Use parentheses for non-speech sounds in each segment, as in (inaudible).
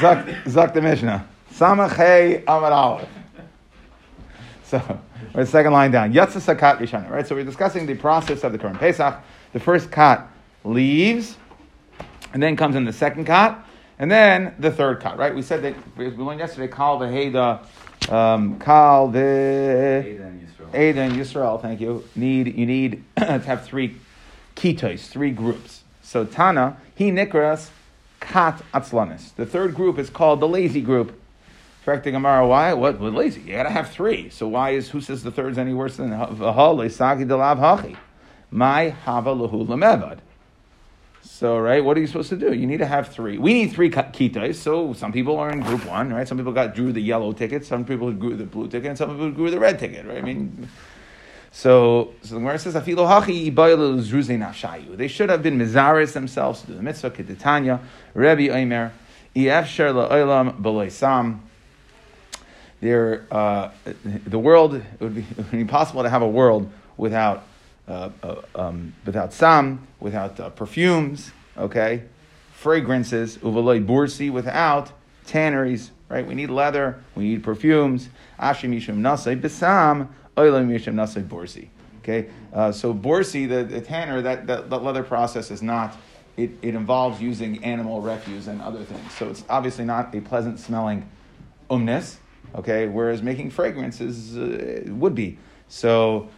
Zak, Zak the Mishnah. Samach Hey Amar Aleph. So, we're the second line down. Yatsa Sakat Rishana, right? So we're discussing the process of the current Pesach. The first kat leaves, and then comes in the second kat, and then the third kat, right? We said that, we learned yesterday, Kal Veheda, um, Kal. Ada and Yisrael, thank you. Need you need (clears throat) to have three kitos, three groups. So Tana, he nikras kat atzlanis. The third group is called the lazy group. Correcting Gemara, why? What? What lazy? You gotta have three. So why is who says the third's any worse than sagi delav hachi? My hava lahu lamevad. So right, what are you supposed to do? You need to have three. We need three kitas. So some people are in group one, right? Some people got drew the yellow ticket. Some people drew the blue ticket, and some people drew the red ticket, right? I mean. So, so the Gemara says, "Afilo hachi nashayu." They should have been mizaris themselves to do the mitzvah. Keditanya, Rebbe Omer, Efsher la'olam b'loisam there, uh, the world, it would, be, it would be impossible to have a world without, uh, uh, um, without sam, without uh, perfumes, okay, fragrances, uvaloi bursi, without tanneries, right? We need leather, we need perfumes. Ashim yishim nasai Okay, uh, so borsi, the, the tanner, that, that, that leather process is not it, it, involves using animal refuse and other things. So it's obviously not a pleasant smelling umness. Okay, whereas making fragrances uh, would be. So,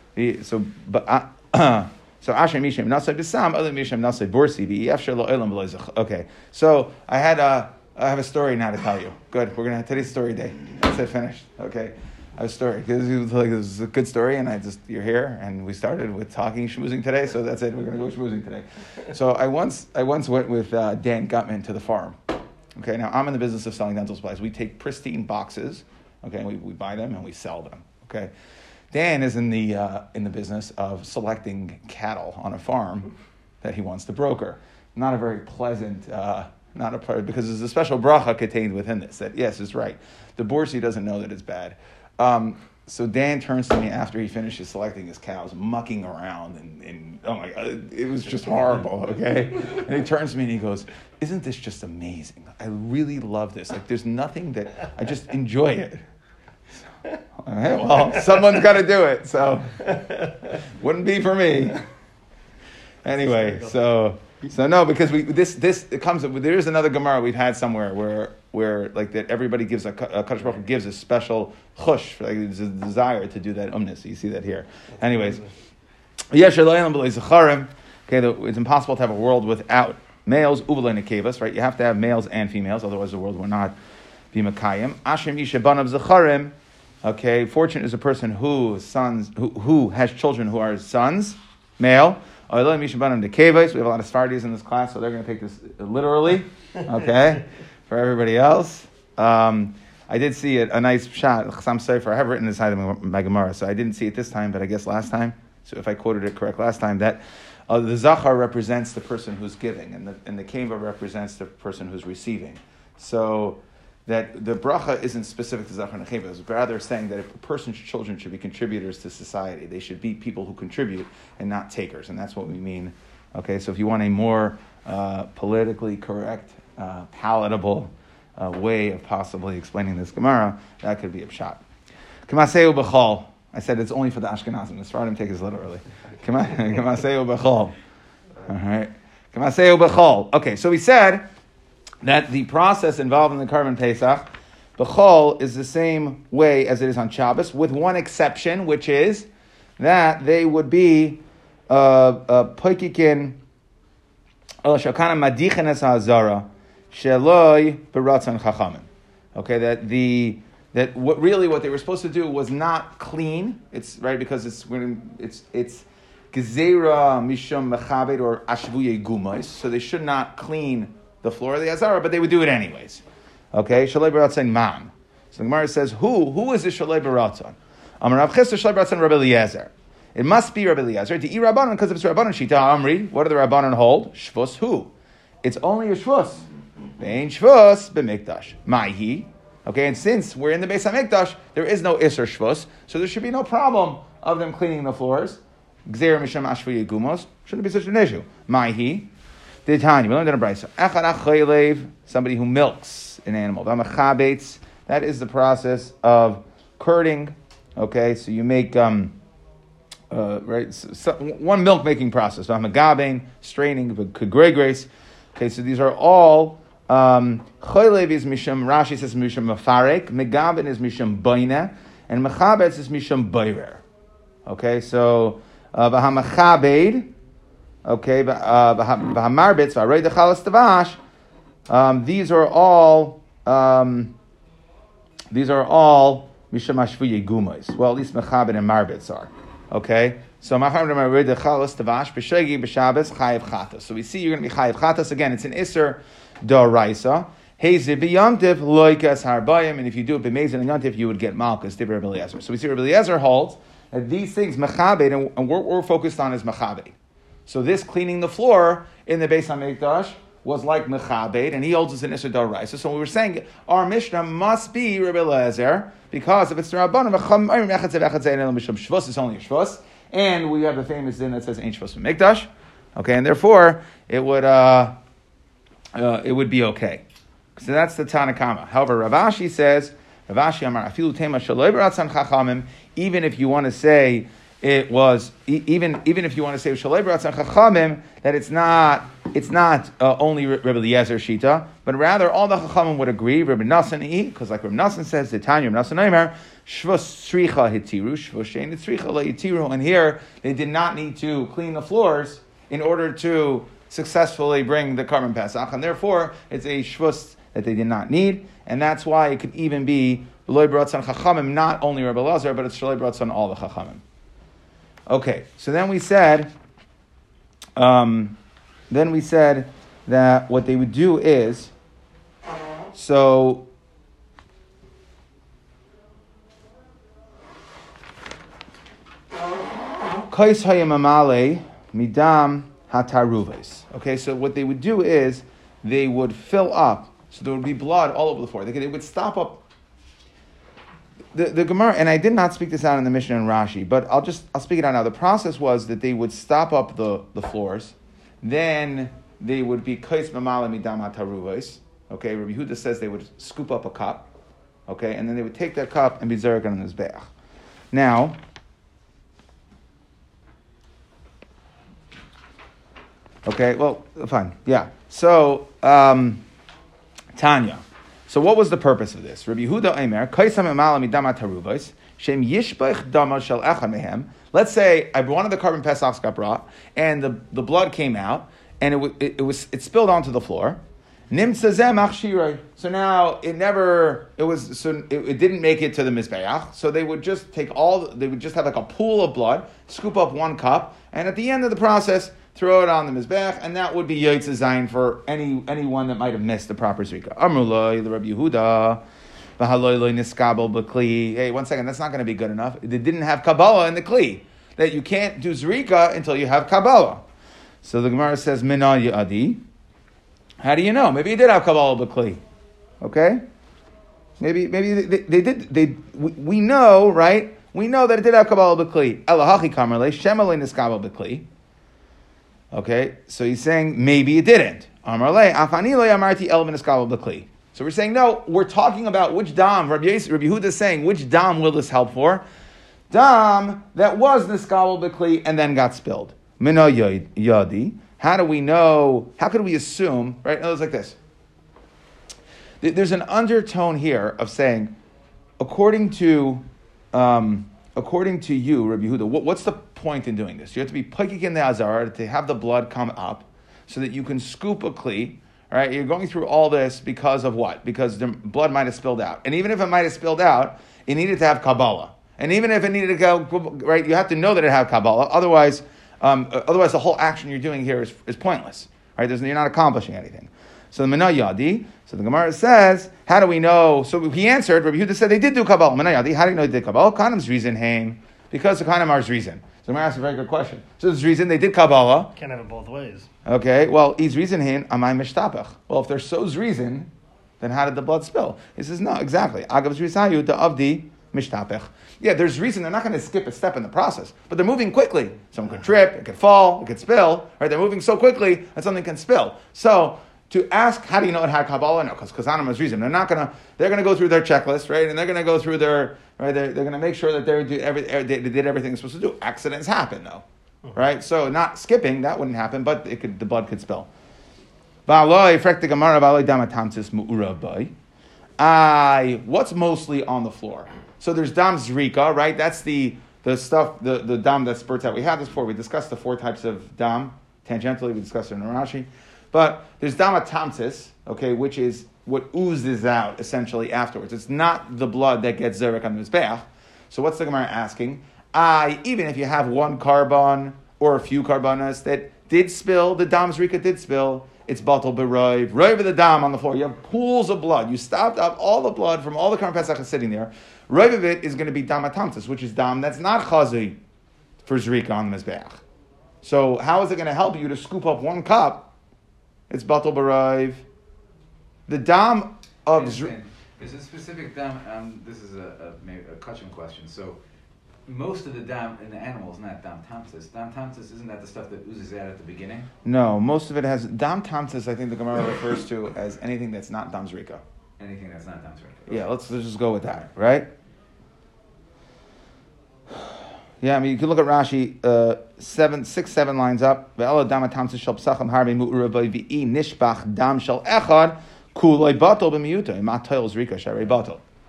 so, but. Uh, (clears throat) so Asher Mishim Nasai Bisam, other Mishim Nasai Borsi, Elam Okay, so I had a, I have a story now to tell you. Good, we're gonna have today's story day. That's it, finished. Okay, a story because it was like it was a good story, and I just you're here, and we started with talking schmoozing today, so that's it. We're gonna go schmoozing today. So I once I once went with uh, Dan Gutman to the farm. Okay, now I'm in the business of selling dental supplies. We take pristine boxes Okay, we, we buy them and we sell them. Okay, Dan is in the uh, in the business of selecting cattle on a farm that he wants to broker. Not a very pleasant. Uh, not a part because there's a special bracha contained within this that yes is right. The borsi doesn't know that it's bad. Um, so Dan turns to me after he finishes selecting his cows, mucking around, and, and oh my god, it was just horrible. Okay, and he turns to me and he goes, "Isn't this just amazing? I really love this. Like, there's nothing that I just enjoy it." All right, well, someone's got to do it, so wouldn't be for me. Anyway, so so no, because we this this it comes. There is another Gemara we've had somewhere where where like that everybody gives a, a Kaddish Baruch gives a special chush, like there's a desire to do that umnus. You see that here. Anyways, yes, okay, it's impossible to have a world without males, uvalin kevas, right? You have to have males and females, otherwise the world will not be makayim. Ashem yishabanav zacharim. Okay, fortunate is a person who sons who, who has children who are his sons, male. We have a lot of Sfardis in this class, so they're going to take this literally. Okay, (laughs) for everybody else. Um, I did see it, a nice shot. Chasam Sofer. I have written this item in my Gemara, so I didn't see it this time, but I guess last time. So if I quoted it correct last time, that uh, the Zachar represents the person who's giving, and the, and the Keva represents the person who's receiving. So that the bracha isn't specific to Zachar Necheva, it's rather saying that if a person's children should be contributors to society, they should be people who contribute and not takers, and that's what we mean. Okay, so if you want a more uh, politically correct, uh, palatable uh, way of possibly explaining this Gemara, that could be a shot. Kamaseu b'chol. I said it's only for the Ashkenazim. The Sfaradim take this literally. Kamaseu (laughs) b'chol. All right. Kamaseu b'chol. Okay, so we said that the process involved in the Korban Pesach, Bechol, is the same way as it is on Shabbos, with one exception, which is that they would be uh, uh, poikikin uh, shakana madichin es hazara sheloi beratzan chachamim. Okay, that the that what really what they were supposed to do was not clean. It's right because it's it's it's gezerah mishum mechabed or ashvuye gumais, so they should not clean the floor of the Azara, but they would do it anyways. Okay, Shalei Baratzon Man. So the Gemara says, who? Who is this Shalei Baratzon? Amar Rav Shalei Baratzon Rabbi Eliezer. It must be Rabbi Eliezer. To Rabbanon, because if it's Rabbanon, Shita Amri, what do the Rabbanon hold? Shvus who? It's only a Shvus. Bein Shvus b'mikdash. Ma'hi. Okay, and since we're in the Beis HaMikdash, there is no Isser Shvus, so there should be no problem of them cleaning the floors. Gzer Misham Ashvi Yegumos. Shouldn't be such an issue. Ma'hi. Ditanya, we learned in a achaylev, somebody who milks an animal. That is the process of curding. Okay, so you make um, uh, right so, one milk making process. V'amagabein, straining, kagregres. Okay, so these are all. Um, is misham. Rashi says misham mafarek. Megaben is misham boina, and mechabetz is misham boirer. Okay, so. Uh, okay, v'hamarbetz v'arei dechalas tavash. Um, these are all. Um, these are all misham ashvuye gumais. Well, at least mechabed and marbetz are. Okay, so. So we see you're going to be chayiv chatas again. It's an iser daraisa. Hezib b'yantiv loikas harbayim, and if you do it b'mezin and yantiv, you would get malchus. Eliezer. So we see Rabbi Eliezer holds that these things mechabed, and, and what we're focused on is mechabed. So this cleaning the floor in the Beis Hamikdash was like mechabed, and he holds us in Isser Daraisa. So we were saying our Mishnah must be Rabbi Eliezer because if it's the Rabbanim, Shvus is only a Shvus, and we have the famous din that says Ain't Shvus Mikdash. Okay, and therefore it would uh, uh, it would be okay. So that's the Tanakama. However, Rav Ashi says, Rav Ashi Amar Afilu Tema Chachamim, even if you want to say it was even even if you want to say Chachamim, that it's not it's not uh, only Rabbi Eliezer Shita, but rather all the Chachamim would agree. Rabbi Nassan because like Rabbi Nassan says, the Tanya Rabbi Nassan Eimer, Shvus Sricha Hitiru, Shvus Shein Sricha Hitiru, and here they did not need to clean the floors in order to successfully bring the Karban Pesach, and therefore it's a Shvus that they did not need, and that's why it could even be not only Rabbi Lazar, but it's Shaloi Baratzan all the Chachamim. Okay, so then we said, um, then we said that what they would do is, so midam. Okay, so what they would do is they would fill up so there would be blood all over the floor. They would stop up. The, the Gemara, and I did not speak this out in the Mishnah and Rashi, but I'll just I'll speak it out now. The process was that they would stop up the, the floors, then they would be kais mamala midam taruves. Okay, Rabbi Huda says they would scoop up a cup, okay, and then they would take that cup and be zerg on this beach. Now, okay, well, fine, yeah. So. Um, Tanya. So what was the purpose of this? Rabbi Huda Eimer, Shem Yishbech Let's say I one of the Karban pesachs got brought, and the, the blood came out, and it, it, it was it spilled onto the floor. So now it never it was so it, it, didn't make it to the mizbeach. So they would just take all they would just have like a pool of blood, scoop up one cup, and at the end of the process, throw it on the mizbech, and that would be Yitzhak Zayin for any anyone that might have missed the proper zrika. Amrullah, the Rabbi Yehuda. Hey, one second, that's not going to be good enough. They didn't have Kabbalah in the Kli. That you can't do Zrika until you have Kabbalah. So the Gemara says, Mina Yadi. How do you know? Maybe he did have Kabbalah B'Kli. Okay? Maybe, maybe they, they, did. They, we, know, right? We know that it did have Kabbalah B'Kli. Elahachi Kamerle, Shemalei Niskabal B'Kli. Okay, so he's saying maybe it didn't. So we're saying no. We're talking about which dam. Rabbi, Rabbi Yehuda is saying which dam will this help for? Dam that was the skabel bekli and then got spilled. Yadi. How do we know? How could we assume? Right? It was like this. There's an undertone here of saying, according to, um, according to you, Rabbi Yehuda, what, what's the point in doing this. You have to be pikik in the azar to have the blood come up so that you can scoop a kli. Right? You're going through all this because of what? Because the blood might have spilled out. And even if it might have spilled out, it needed to have Kabbalah. And even if it needed to go, right, you have to know that it had Kabbalah. Otherwise, um, otherwise the whole action you're doing here is, is pointless. Right? There's, you're not accomplishing anything. So the Menayadi, so the Gemara says, how do we know? So he answered, Rabbi Yehuda said they did do Kabbalah. Menayadi, how do you know they did Kabbalah? Kanam's reason, Haim, because the Kanamar's reason. So I'm asking a very good question. So this reason they did Kabbalah. Can't have it both ways. Okay, well, he's reason hin amai mishtapach. Well, if there's so's reason, then how did the blood spill? He says, no, exactly. Agav Zrisayu, the Avdi mishtapech. Yeah, there's reason they're not going to skip a step in the process, but they're moving quickly. Someone could trip, it could fall, it could spill. Right? They're moving so quickly that something can spill. So to ask, how do you know it had Kabbalah? No, because Kazanim is reason. They're not gonna. They're gonna go through their checklist, right? And they're gonna go through their. Right? They're, they're gonna make sure that they're do every, they, they did everything they're supposed to do. Accidents happen, though, mm-hmm. right? So not skipping that wouldn't happen, but it could the blood could spill. I what's mostly on the floor? So there's dam zrika, right? That's the the stuff, the, the dam that spurts out. We had this before. We discussed the four types of dam. Tangentially, we discussed it in Rashi. But there's damatamsis, okay, which is what oozes out essentially afterwards. It's not the blood that gets zerek on the mizbeach. So what's the Gemara asking? I even if you have one korban or a few carbonas that did spill, the dam zrika did spill, it's batal beroiv, roiv of the dam on the floor. You have pools of blood. You stopped up all the blood from all the Korban Pesach is sitting there. Roiv of it is going to be damatamtis, which is dam that's not chazi for zrika on the mizbeach. So how is it going to help you to scoop up one cup it's batal barayv. The dam of Zr- Is a specific dam? Um, this is a, a, maybe a question question. So most of the dam in the animal is not dam tamsis. Dam tamsis isn't that the stuff that oozes out at the beginning? No, most of it has dam tamsis. I think the Gemara refers to as anything that's not dam zrika. Anything that's not dam zrika. Yeah, let's, let's just go with that, right? Yeah, I mean, you can look at Rashi, uh, seven, six, seven lines up. Dam echad.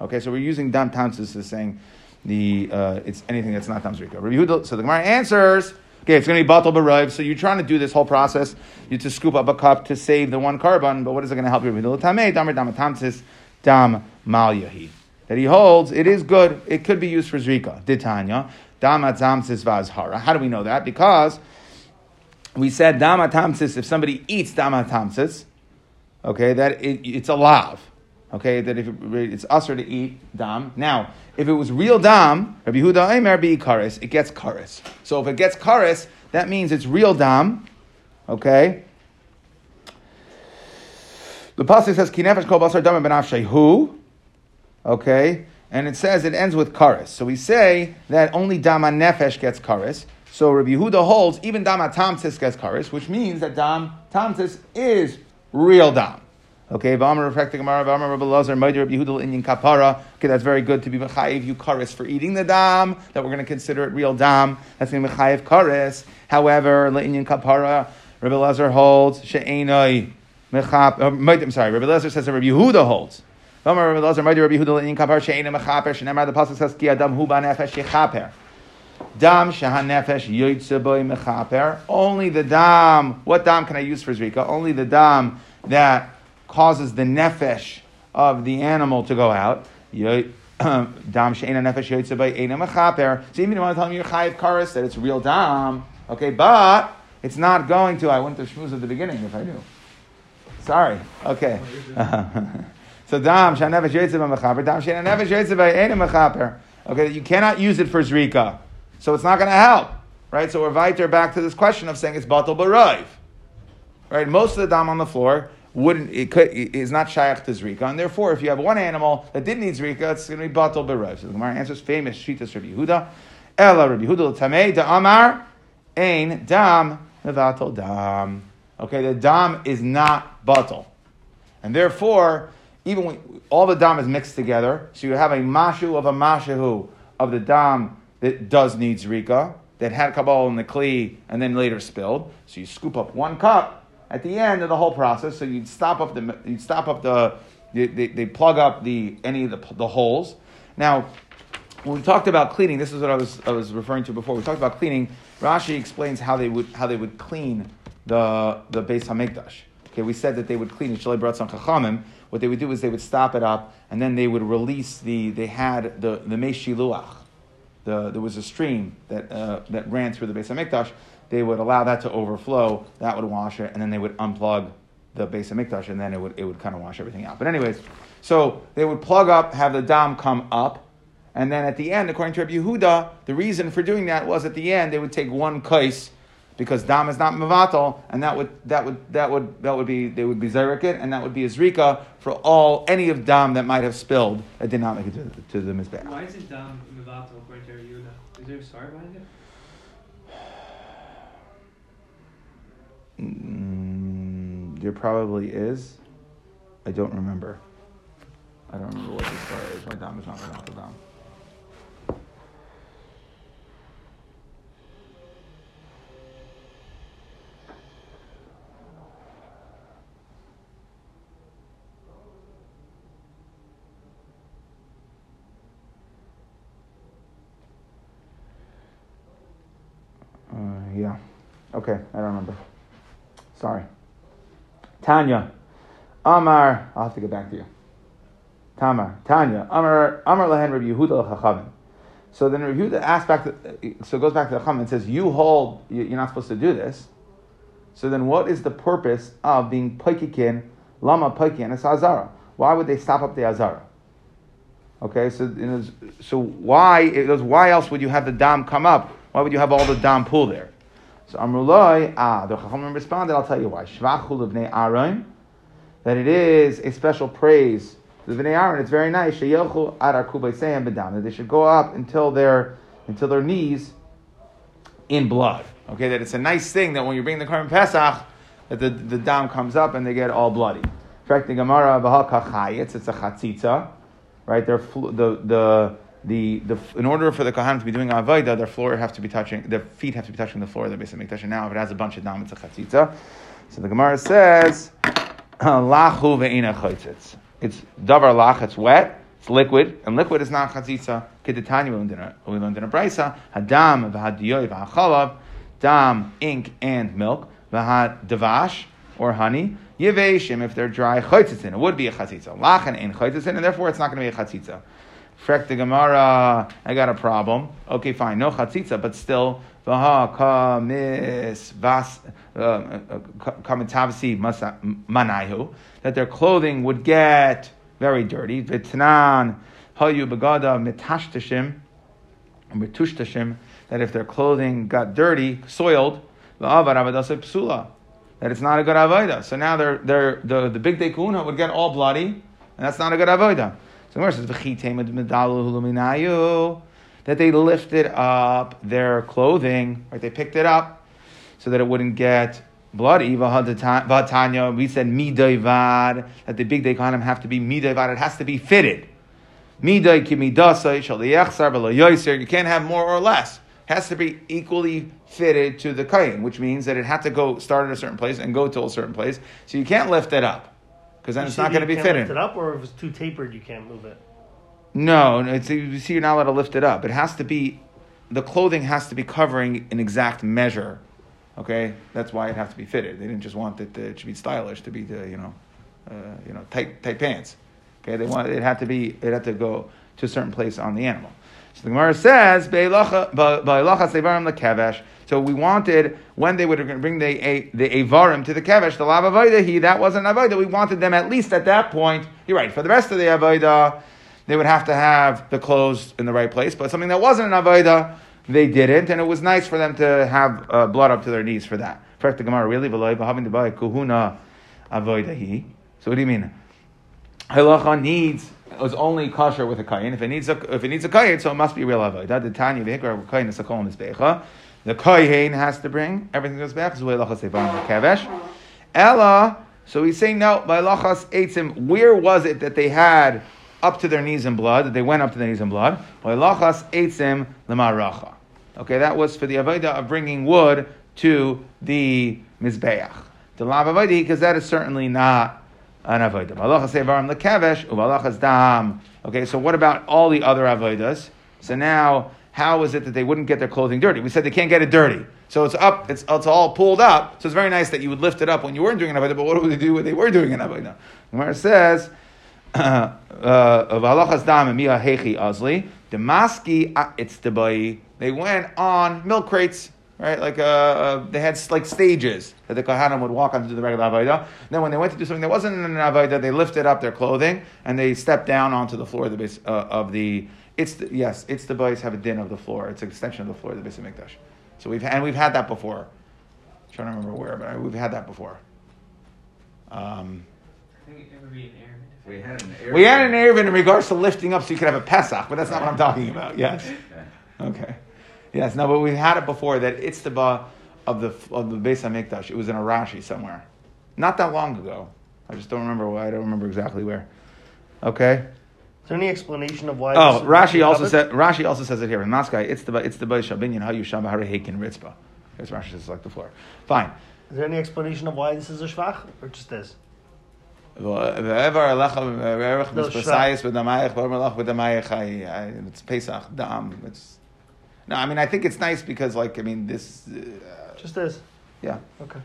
Okay, so we're using dam tamsis as saying the uh, it's anything that's not dam zrika. So the Gemara answers. Okay, it's going to be batal b'rayv. So you're trying to do this whole process. You to scoop up a cup to save the one korban, but what is it going to help you? Dam dam dam mal yahi. That he holds, it is good. It could be used for zrika. Ditanya. How do we know that? Because we said damat tamsis, if somebody eats damat tamsis, okay, that it, it's a lav. Okay, that if it, it's usher to eat dam. Now, if it was real dam, Rabbi Huda Eimer be karis, it gets karis. So if it gets karis, that means it's real dam. Okay. The pasuk says kinefesh kol basar dam ben Who? Okay and it says it ends with karis. So we say that only dama nefesh gets karis. So Rabbi Yehuda holds even dama tamtis gets karis, which means that dam tamtis is real dam. Okay, V'amar reflecting Gemara, V'amar Rabbi Lazar, Rabbi Yehuda inyan kapara. Okay, that's very good to be mechayiv you karis for eating the dam. That we're going to consider it real dam. That's going to be mechayiv karis. However, le'inyan kapara, Rabbi Lazar holds she'enoi mechap. Uh, I'm sorry, Rabbi Lazar says that Rabbi Yehuda holds. The. Dam. Only the dam. What dam can I use for zrika? Only the dam that causes the nefesh of the animal to go out. (clears throat) Dam she'ena nefesh yoytzeboy ena mechaper. So even if you want to tell me you're chayiv karis that it's real dam, okay, but it's not going to. I went to shmuz at the beginning if I knew. Sorry. Okay. (laughs) So dam shanevesh yetziv mechaper, dam shanevesh yetziv ain't mechaper. Okay, you cannot use it for zrika, so it's not going to help, right? So we're weiter back to this question of saying it's batal b'rayv, right? Most of the dam on the floor wouldn't it could is not shaykh to zrika, and therefore, if you have one animal that didn't need zrika, it's going to be batal b'rayv. So the Gemara answers famous shitas Rabbi Yehuda, Ella Rabbi Yehuda l'tamei da amar ein dam mevatel dam. Okay, the dam is not batal, and therefore even when all the dam is mixed together, so you have a mashu of a mashahu of the dam that does need zrika, that had kabbalah in the kli and then later spilled. So you scoop up one cup at the end of the whole process. So you'd stop up the you'd stop up the they, they, plug up the any of the, the holes. Now, when we talked about cleaning, this is what I was I was referring to before. We talked about cleaning. Rashi explains how they would how they would clean the the Beis Hamikdash. Okay, we said that they would clean it. Brought some chachamim what they would do is they would stop it up, and then they would release the. They had the the Meshiluach. The, there was a stream that uh, that ran through the Beis Hamikdash. They would allow that to overflow. That would wash it, and then they would unplug the Beis Hamikdash, and then it would it would kind of wash everything out. But anyways, so they would plug up, have the dam come up, and then at the end, according to Rabbi Yehuda, the reason for doing that was at the end they would take one kais because dam is not mevatel, and that would that would that would that would be they would be zeriket, and that would be azrika for all any of dam that might have spilled that did not make it to, to the mizbeach. Why is it dam mevatel according to Yehuda? Is there a story behind it? Mm, there probably is. I don't remember. I don't remember what the story is. My dam is not mevatel dam. Uh, yeah. Okay, I don't remember. Sorry. Tanya. Amar. I'll have to get back to you. Tamar. Tanya. Amar. Amar lehen Rabbi Yehuda l'chachavim. So then Rabbi Yehuda asks back to, so goes back to the Chacham and says, you hold, you- you're not supposed to do this. So then what is the purpose of being paikikin, lama paikin, it's azara? Why would they stop up the azara? Okay, so know, so why it why else would you have the dam come up? Why would you have all the dam pool there? So Amrullah, ah, the Chachamim responded, I'll tell you why. Shvachul b'nei Aaron, that it is a special praise to the b'nei. It's very nice. Sheyelchu ad arkubayseim b'dam. That they should go up until their until their knees in blood. Okay, that it's a nice thing that when you bring the Korban Pesach, that the, the dam comes up and they get all bloody. In fact, the Gemara it's a chatzitza, right? They're the the the, the, in order for the Kohanim to be doing Avodah, their floor have to be touching, their feet have to be touching the floor of the base of Mikdash. Now, if it has a bunch of dam, it's a chatzitza. So the Gemara says, Lahu ve'ina chaitzitz. It's davar lach, it's wet, it's liquid, and liquid is not chatzitza. Kedetanya, we learned in a brisa, hadam v'hadiyoy v'hachalav, dam, ink, and milk, v'had devash, or honey, yeveshim, if they're dry, chaitzitz, it would be a chatzitza. And in chaitzitz, and therefore it's not going to be a chatzitza. Frek the Gemara, I got a problem. Okay, fine, no chatzitza, but still, vaha kamis vas uh, uh, uh, kamitavsi manaihu, that their clothing would get very dirty. Vitnan hayu begada mitashtashim, mitushtashim, that if their clothing got dirty, soiled, psula, that it's not a good avodah. So now they're, they're, the, the big day kuna would get all bloody, and that's not a good avodah. So Gemara says, that they lifted up their clothing, right? They picked it up so that it wouldn't get bloody. V'hatanya, we said midayvad that the big day kahanim have to be midayvad. It has to be fitted. Miday kimidasay shaliyachsar v'loyoyser. You can't have more or less. It has to be equally fitted to the kain, which means that it had to go start at a certain place and go to a certain place. So you can't lift it up because then You it's not going to be can't fitted. Lift it up, or if it's too tapered, you can't move it. No, it's, you see, you're not allowed to lift it up. It has to be, the clothing has to be covering an exact measure. Okay, that's why it has to be fitted. They didn't just want it. To, it should be stylish to be the you know, uh, you know, tight tight pants. Okay, they want it had to be it had to go to a certain place on the animal. So the Gemara says, "Be'elacha be'elacha sevarim lekevesh." So we wanted when they would bring the the avarim to the kevesh, the lav avodah. That wasn't avodah. We wanted them at least at that point. You're right. For the rest of the avodah, they would have to have the clothes in the right place. But something that wasn't an avodah, they didn't, and it was nice for them to have uh, blood up to their knees for that. Correct the Gemara really, v'loy b'havin d'bay kuhuna avodahi. So what do you mean? Halacha needs is only kosher with a kain. If it needs a if it needs a kain, so it must be real avodah. The tanya v'hikra kain is a kol mizbecha. The kain has to bring everything goes back. Ella. So he's saying no. By lachas eitzim. Where was it that they had up to their knees in blood? That they went up to their knees in blood. By lachas eitzim lemaracha. Okay, that was for the avodah of bringing wood to the mizbeach. The lav avodah because that is certainly not an avodah. Malacha sevarim lekevesh uvalachas dam. Okay, so what about all the other avodas? So now, how is it that they wouldn't get their clothing dirty? We said they can't get it dirty. So it's up, it's, it's all pulled up. So it's very nice that you would lift it up when you weren't doing an avodah, but what would they do when they were doing an? Where it says, (clears throat) uh, Valachas dam miya hechi azli, demaski it's the They went on milk crates right? Like uh, uh, they had like stages that the Kohanim would walk on to do the regular Avodah. Then when they went to do something that wasn't in an Avodah, they lifted up their clothing and they stepped down onto the floor of the base uh, of the. It's the, yes, it's the boys have a din of the floor. It's an extension of the floor of the base of Mikdash. So we've and we've had that before. I'm trying to remember where, but I, we've had that before. Um, I think it be an. We had an air. we had an Erev in regards to lifting up so you could have a Pesach, but that's not what I'm talking about. (laughs) Yes. Okay. Yes. No, but we've had it before that it's the ba of the of the Beis Hamikdash. It was in a Rashi somewhere, not that long ago. I just don't remember why. I don't remember exactly where. Okay. Is there any explanation of why? Oh, this Rashi also covered? said. Rashi also says it here in Maskai. It's the it's the Beis Shabinyan how you shama Heikin Ritzba. As Rashi says like the floor. Fine. Is there any explanation of why this is a shvach, or just this? Wherever Alecha Erech No, Mispasayis V'damayich V'Melach V'damayich I- I- It's Pesach Dam. It's no. I mean, I think it's nice because, like, I mean, this. Uh, Just this. yeah. Okay.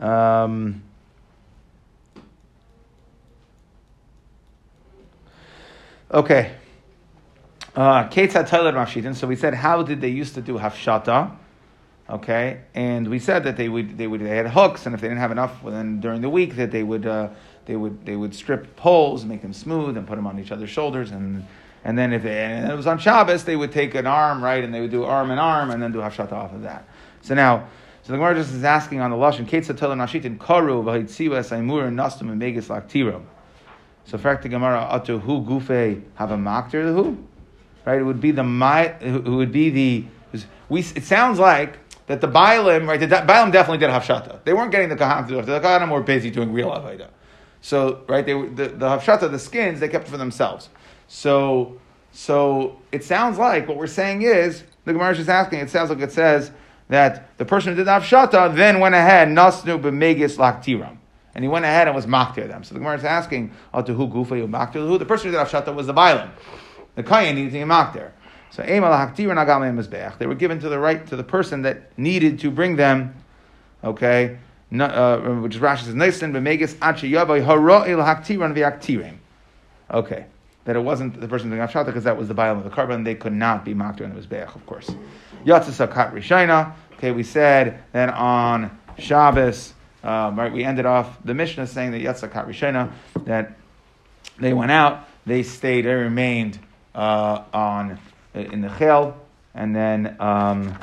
Um, okay. Uh. So we said, how did they used to do hafshata? Okay, and we said that they would they would they had hooks, and if they didn't have enough, well, then during the week that they would uh, they would they would strip poles, make them smooth, and put them on each other's shoulders, and and then if they, and it was on Shabbos, they would take an arm right, and they would do arm and arm, and then do hafshata off of that. So now. So the Gemara just is asking on the lashon Ketza Tela Nashitin Karu V'Hitziva Saimur Nastum and Megis Laktiro. So the Gemara Atu Hu Gufe have a makter the who, right? It would be the my. It would be the. We. It sounds like that the Bailim, right? The Bailim definitely did hafshata. They weren't getting the Kahanim to do it. The Kahanim were busy doing real avodah. So right, they the the hafshata, the skins, they kept for themselves. So so it sounds like what we're saying is the Gemara is just asking. It sounds like it says that the person who did hafshata then went ahead nasnu b'megis laktiram. And he went ahead and was maktir them. So the Gemara is asking, oh, to who gufa you maktir who? The person who did hafshata was the Bailim. The Kayan needed to be maktir. So. They were given to the right to the person that needed to bring them. Okay, uh, which is Rashi says neisin b'megis achi yavai hara'il haktiran v'aktirim. Okay, that it wasn't the person doing hafshata because that was the Bailim of the korban. They could not be maktir in the mizbeach, of course. Yatzis kat rishayna. Okay, we said that on Shabbos. Um, right, we ended off the Mishnah saying that Yatzakat Rishena, that they went out, they stayed, they remained uh, on in the Chel, and then um,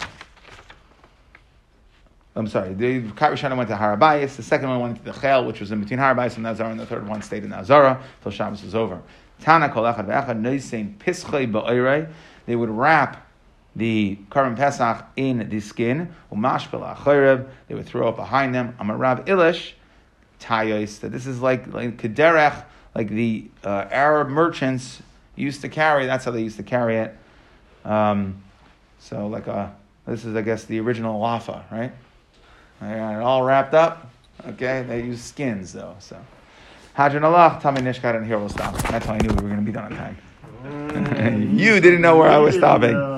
I'm sorry, the Kat Rishena went to Harabayas, the second one went to the Chel, which was in between Harabayas and Nazara, and the third one stayed in Nazara till Shabbos was over. Tana kol echad noisein pischei. They would wrap the Korban Pesach in the skin, umashpil achorev, they would throw it behind them. Amarav Ilish, tayos, that this is like, like kederech, like the uh, Arab merchants used to carry, that's how they used to carry it. Um, so like a, this is I guess the original lafa, right? They got it all wrapped up. Okay, they use skins though, so. Hadran Alach, Tamid Nishchat, and here we'll stop. That's how I knew we were going to be done on time. (laughs) you didn't know where I was stopping.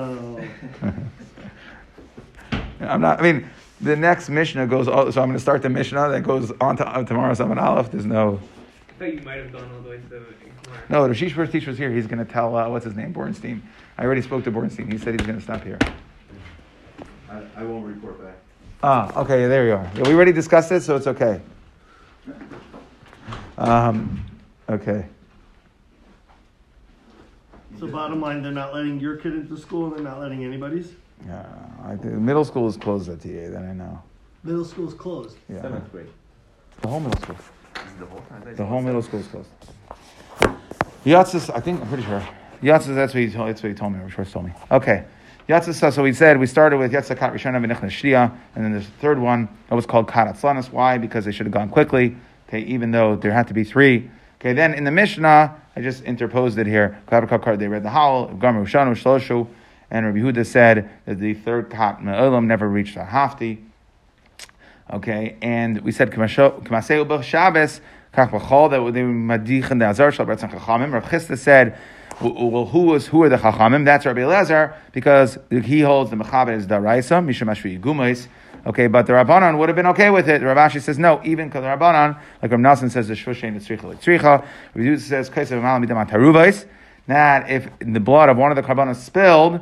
No. I'm not. I mean, the next Mishnah goes. All, So I'm going to start the Mishnah that goes on to uh, tomorrow's Amid Aleph. There's no. I thought you might have gone all the way to the Gemara. No, the Rashish first teacher was here. He's going to tell uh, what's his name, Bornstein. I already spoke to Bornstein. He said he's going to stop here. I, I won't report back. Ah, okay. There you are. Yeah, we already discussed it, so it's okay. Um, okay. So bottom line, they're not letting your kid into school, and they're not letting anybody's. Yeah, I think middle school is closed at TA. Then I know. Middle school is closed. Yeah, Seventh grade. the whole middle school. This is the whole. The whole middle school is closed. Yatzis, I think I'm pretty sure. Yatzis, that's what he told. That's what he told me. Or Schwartz told me. Okay. Yatzis. So we said we started with Yatzis Kat Rishona B'Nichna and then there's a third one that was called Kat Atzlanis. Why? Because they should have gone quickly. Okay, even though there had to be three. Okay, then in the Mishnah, I just interposed it here. They read the Howl, Gomer Ushanu Shloshu, and Rabbi Huda said that the third Kat Me'olam never reached a Hafti. Okay, and we said Kamaseu b'Shabbos kach b'chol that they madichin the Azar shal Ratzon Chachamim. Rav Chisda said, well, who was who are the Chachamim? That's Rabbi Elazar because he holds the Mechaber is Daraisa Mishum Ashvi Gumais. Okay, but the Rabbanan would have been okay with it. The Rav Ashi says no, even because the Rabbanan, like Rav Nassim says, the Shvushain the Tzricha like Tzricha. Rabbi says Kaisav Malam Midam Taruvais. That if the blood of one of the Karbanas spilled,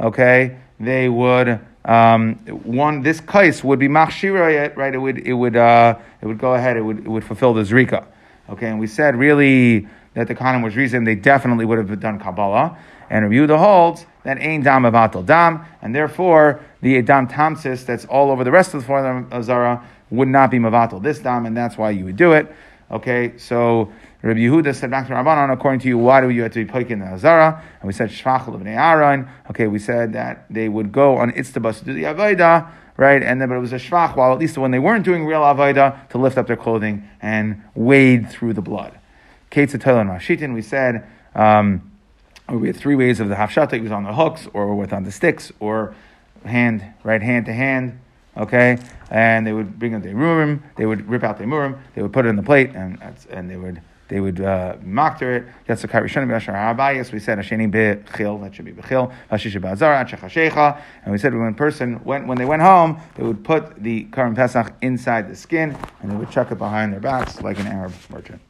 okay, they would um, one this kais would be machshira right? It would it would uh, it would go ahead. It would it would fulfill the zrika. Okay, and we said really that the Khanim was reason they definitely would have done Kabbalah. And Rabbi Yehuda holds that ain't dam avatal dam, and therefore the dam tamsis that's all over the rest of the form of zara would not be mavatal this dam, and that's why you would do it. Okay, so Rabbi Yehuda said back to Rabbanon, according to you, why do you have to be poikin the Azara? And we said Shvachel of Aaron. Okay, we said that they would go on Itztabas to do the Avodah, right? And then, but it was a Shvach, while at least when they weren't doing real Avodah, to lift up their clothing and wade through the blood. Kate Satel and Rashitin, we said, um, we had three ways of the Hafshata, it was on the hooks, or with on the sticks, or hand, right hand to hand, okay? And they would bring up the murim, they would rip out the murim, they would put it in the plate, and, and they would they would uh, mock to it. That's the Karishanim Yashar Harabayas. We said Hasheni Bechil, that should be Bechil, Hashish Bazar, Achachashecha. And we said when person went when they went home, they would put the Korban Pesach inside the skin and they would chuck it behind their backs like an Arab merchant.